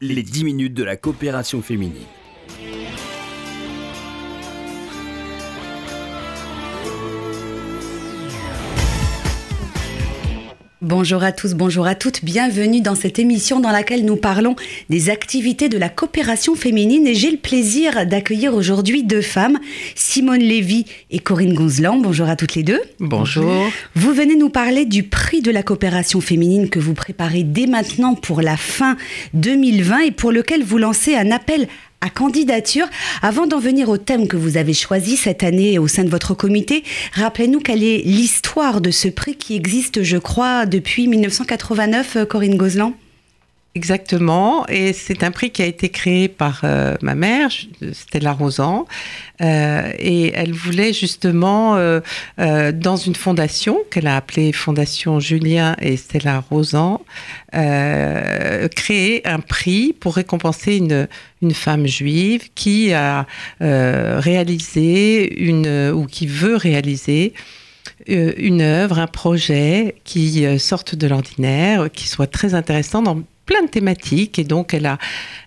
les 10 minutes de la coopération féminine. Bonjour à tous, bonjour à toutes, bienvenue dans cette émission dans laquelle nous parlons des activités de la coopération féminine et j'ai le plaisir d'accueillir aujourd'hui deux femmes, Simone Lévy et Corinne Gonzelan. Bonjour à toutes les deux. Bonjour. Vous venez nous parler du prix de la coopération féminine que vous préparez dès maintenant pour la fin 2020 et pour lequel vous lancez un appel à candidature. Avant d'en venir au thème que vous avez choisi cette année au sein de votre comité, rappelez-nous quelle est l'histoire de ce prix qui existe, je crois, depuis 1989, euh, Corinne Gozlan. Exactement, et c'est un prix qui a été créé par euh, ma mère, Stella Rosan, euh, et elle voulait justement, euh, dans une fondation qu'elle a appelée Fondation Julien et Stella Rosan, créer un prix pour récompenser une, une femme juive qui a réalisé une, ou qui veut réaliser une œuvre, un projet qui sorte de l'ordinaire, qui soit très intéressant dans plein de thématiques et donc elle a,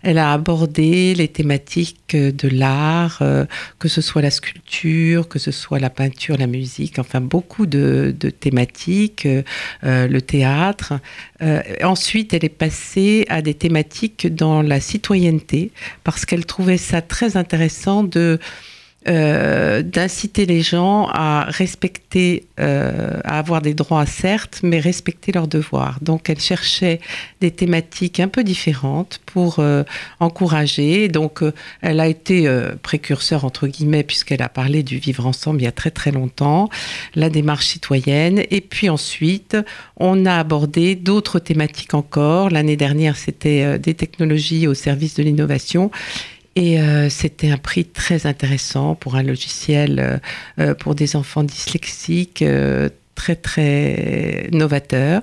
elle a abordé les thématiques de l'art, euh, que ce soit la sculpture, que ce soit la peinture, la musique, enfin beaucoup de, thématiques, euh, le théâtre. Euh, ensuite, elle est passée à des thématiques dans la citoyenneté parce qu'elle trouvait ça très intéressant de euh, d'inciter les gens à respecter, euh, à avoir des droits certes, mais respecter leurs devoirs. Donc elle cherchait des thématiques un peu différentes pour euh, encourager. Donc elle a été précurseur entre guillemets puisqu'elle a parlé du vivre ensemble il y a très très longtemps, la démarche citoyenne. Et puis ensuite, on a abordé d'autres thématiques encore. L'année dernière, c'était des technologies au service de l'innovation. Et euh, c'était un prix très intéressant pour un logiciel euh, euh, pour des enfants dyslexiques. très très novateur.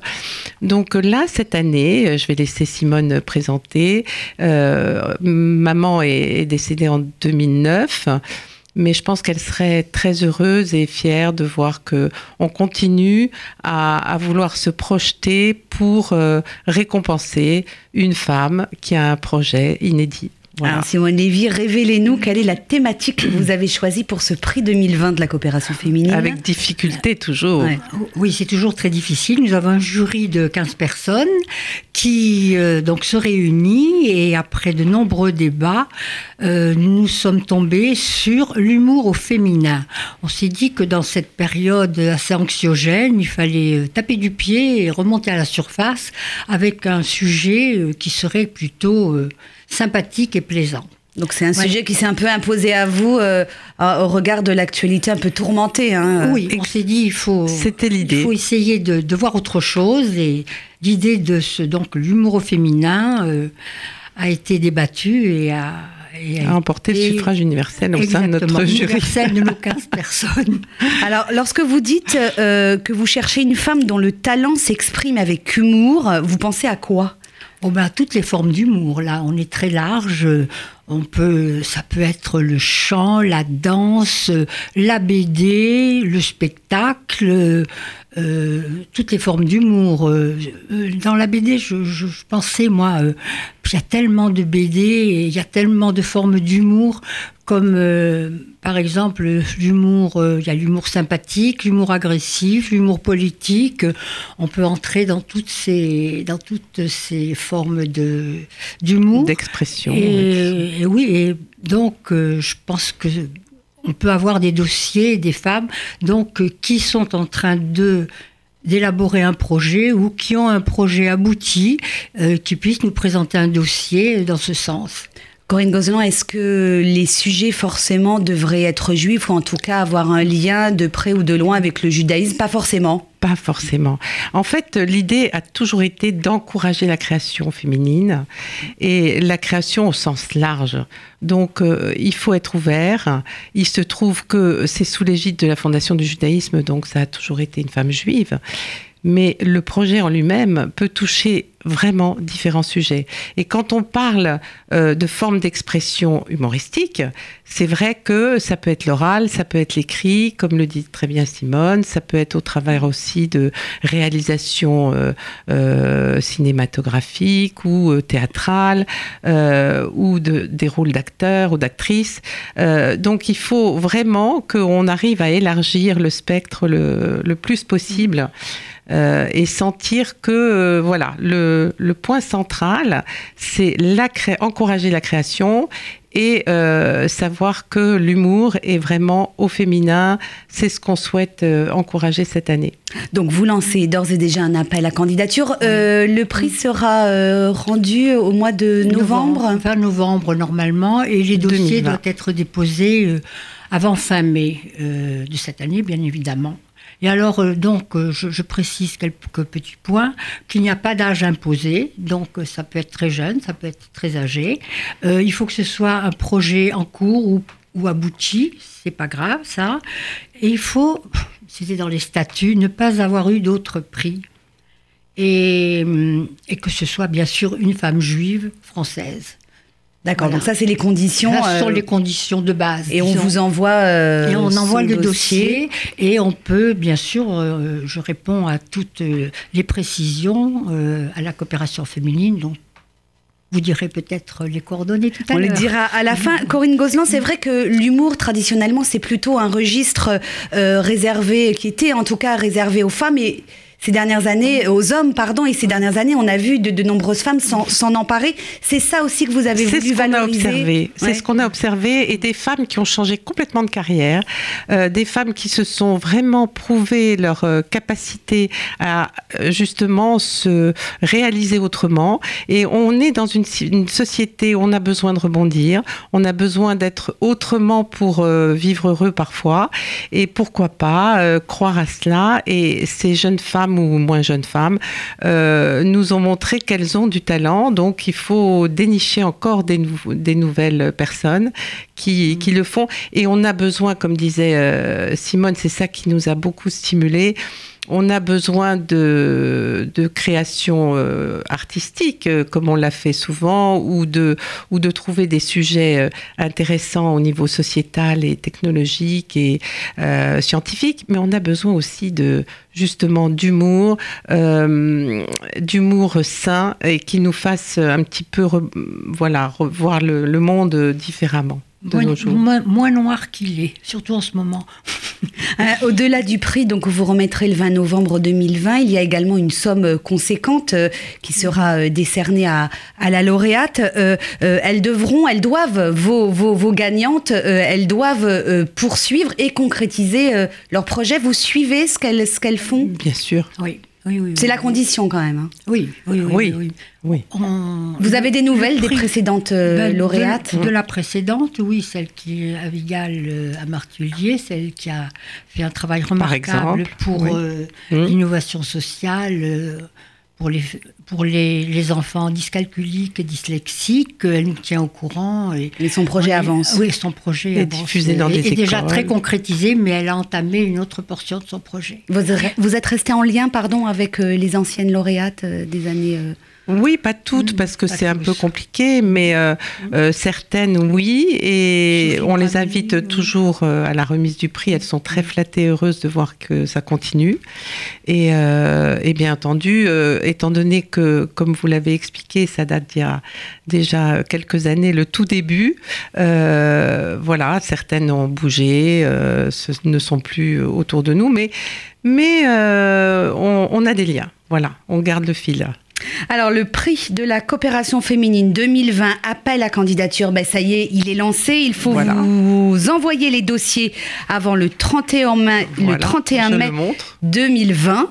Donc là, cette année, je vais laisser Simone présenter. maman est, décédée en 2009 mais je pense qu'elle serait très heureuse et fière de voir que on continue à, vouloir se projeter pour récompenser une femme qui a un projet inédit. Alors, Simone Lévy, révélez-nous quelle est la thématique que vous avez choisie pour ce prix 2020 de la coopération féminine. Avec difficulté toujours. Oui, c'est toujours très difficile. Nous avons un jury de 15 personnes qui euh, donc se réunit et après de nombreux débats, euh, nous sommes tombés sur l'humour au féminin. On s'est dit que dans cette période assez anxiogène, il fallait euh, taper du pied et remonter à la surface avec un sujet qui serait plutôt sympathique et plaisant. Donc c'est un sujet qui s'est un peu imposé à vous euh, au regard de l'actualité un peu tourmentée. Hein. Oui, on s'est dit il faut. C'était l'idée. Il faut essayer de, voir autre chose et l'idée de ce donc l'humour féminin euh, a été débattue et a a emporté le suffrage universel au sein de notre jury. universel de nos 15 personnes. Alors, lorsque vous dites euh, que vous cherchez une femme dont le talent s'exprime avec humour, vous pensez à quoi? Oh ben, toutes les formes d'humour, là, on est très large. On peut, ça peut être le chant, la danse, la BD, le spectacle, euh, toutes les formes d'humour. Euh, dans la BD, je, pensais, moi, euh, il y a tellement de BD et il y a tellement de formes d'humour comme euh, par exemple l'humour, euh, il y a l'humour sympathique, l'humour agressif, l'humour politique. On peut entrer dans toutes ces, dans toutes ces formes de, d'humour. D'expression. Et, oui, et donc euh, je pense que on peut avoir des dossiers, des femmes, donc qui sont en train de d'élaborer un projet ou qui ont un projet abouti, qui puissent nous présenter un dossier dans ce sens. Corinne Gozlan, est-ce que les sujets forcément devraient être juifs ou en tout cas avoir un lien de près ou de loin avec le judaïsme? Pas forcément. Pas forcément. En fait, l'idée a toujours été d'encourager la création féminine et la création au sens large. Donc, euh, il faut être ouvert. Il se trouve que c'est sous l'égide de la Fondation du judaïsme, donc ça a toujours été une femme juive. Mais le projet en lui-même peut toucher vraiment différents sujets. Et quand on parle euh, de formes d'expression humoristique, c'est vrai que ça peut être l'oral, ça peut être l'écrit, comme le dit très bien Simone, ça peut être au travers aussi de réalisations euh, euh, cinématographiques ou théâtrales, ou de, des rôles d'acteurs ou d'actrices. donc il faut vraiment qu'on arrive à élargir le spectre le plus possible. Euh, et sentir que euh, voilà le, le, point central c'est la encourager la création et euh, savoir que l'humour est vraiment au féminin. C'est ce qu'on souhaite encourager cette année. Donc vous lancez d'ores et déjà un appel à candidature. le prix sera rendu au mois de novembre Novembre, fin novembre normalement, et les dossiers doivent être déposés avant fin mai de cette année, bien évidemment. Et alors, euh, donc, euh, je, précise quelques petits points, qu'il n'y a pas d'âge imposé, donc euh, ça peut être très jeune, ça peut être très âgé. il faut que ce soit un projet en cours ou, ou abouti, c'est pas grave ça. Et il faut, c'était dans les statuts, ne pas avoir eu d'autres prix. Et, et que ce soit bien sûr une femme juive française. D'accord, donc ça c'est les conditions. ce sont euh, les conditions de base. Et on vous envoie. Euh, et on envoie le dossier. et on peut, bien sûr, euh, je réponds à toutes les précisions à la coopération féminine, donc vous direz peut-être les coordonnées tout à l'heure. On le dira à la fin. Corinne Gozlan, c'est vrai que l'humour, traditionnellement, c'est plutôt un registre réservé, qui était en tout cas réservé aux femmes. Et ces dernières années, aux hommes, pardon, et ces dernières années, on a vu de, nombreuses femmes s'en emparer. C'est ça aussi que vous avez voulu valoriser. C'est ce qu'on a observé, et des femmes qui ont changé complètement de carrière, euh, des femmes qui se sont vraiment prouvé leur euh, capacité à euh, justement se réaliser autrement. Et on est dans une, une, société où on a besoin de rebondir, on a besoin d'être autrement pour vivre heureux parfois, et pourquoi pas croire à cela. Et ces jeunes femmes ou moins jeunes femmes, euh, nous ont montré qu'elles ont du talent. Donc, il faut dénicher encore des, nouvelles personnes qui, qui, le font. Et on a besoin, comme disait euh, Simone, c'est ça qui nous a beaucoup stimulés on a besoin de, de création euh, artistique, euh, comme on l'a fait souvent, ou de, ou de trouver des sujets euh, intéressants au niveau sociétal et technologique et scientifique, mais on a besoin aussi de justement d'humour, d'humour sain et qui nous fasse un petit peu, voilà, revoir le monde différemment moins, noir qu'il est, surtout en ce moment. Euh, au-delà du prix, donc vous remettrez le 20 novembre 2020, il y a également une somme euh, conséquente euh, qui sera décernée à, la lauréate. elles devront, elles doivent, vos, vos, gagnantes, elles doivent poursuivre et concrétiser leur projet. Vous suivez ce qu'elles ce qu'elles font? Bien sûr. Oui c'est la condition quand même. Hein. Oui, oui, oui. oui, Vous avez des nouvelles des précédentes euh, ben, lauréates de, la précédente, oui, celle qui est à Vigal euh, à Martulier, celle qui a fait un travail remarquable pour euh, mmh. l'innovation sociale pour les, pour les, les, enfants dyscalculiques et dyslexiques, elle nous tient au courant. Et, son projet avance. Oui, son projet est diffusé dans des est déjà très concrétisé, mais elle a entamé une autre portion de son projet. Vous, vous êtes resté en lien, pardon, avec euh, les anciennes lauréates euh, des années euh, oui, pas toutes, parce que c'est un peu compliqué, mais euh, euh, certaines, oui. Et on les invite toujours euh, à la remise du prix. Elles sont très flattées, heureuses de voir que ça continue. Et, bien entendu, étant donné que, comme vous l'avez expliqué, ça date d'il y a déjà quelques années, le tout début, voilà, certaines ont bougé, ce ne sont plus autour de nous, mais, mais on, on a des liens. Voilà, on garde le fil. Alors, le prix de la coopération féminine 2020, appel à candidature, ben, ça y est, il est lancé. Il faut vous envoyer les dossiers avant le 31 mai, le 31 mai 2020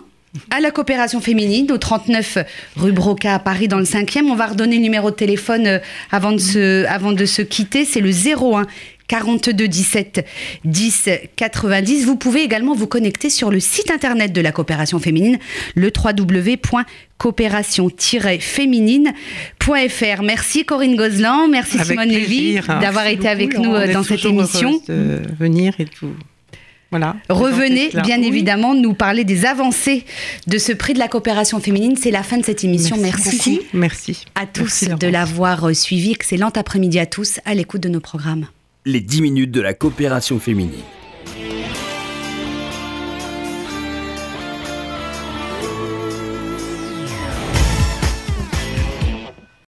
à la coopération féminine au 39 rue Broca à Paris dans le 5e. On va redonner le numéro de téléphone euh, avant de se, avant de se quitter. C'est le 01 42 17 10 90. Vous pouvez également vous connecter sur le site internet de la coopération féminine, le www.coopération-féminine.fr. Merci Corinne Gozlan, merci Simone Lévy d'avoir été avec nous euh, dans cette émission. De venir et vous Voilà. Revenez, bien Oui. évidemment, nous parler des avancées de ce prix de la coopération féminine. C'est la fin de cette émission. Merci. Merci. à tous Merci, de l'avoir euh, suivi. Excellent après-midi à tous à l'écoute de nos programmes. Les 10 minutes de la coopération féminine.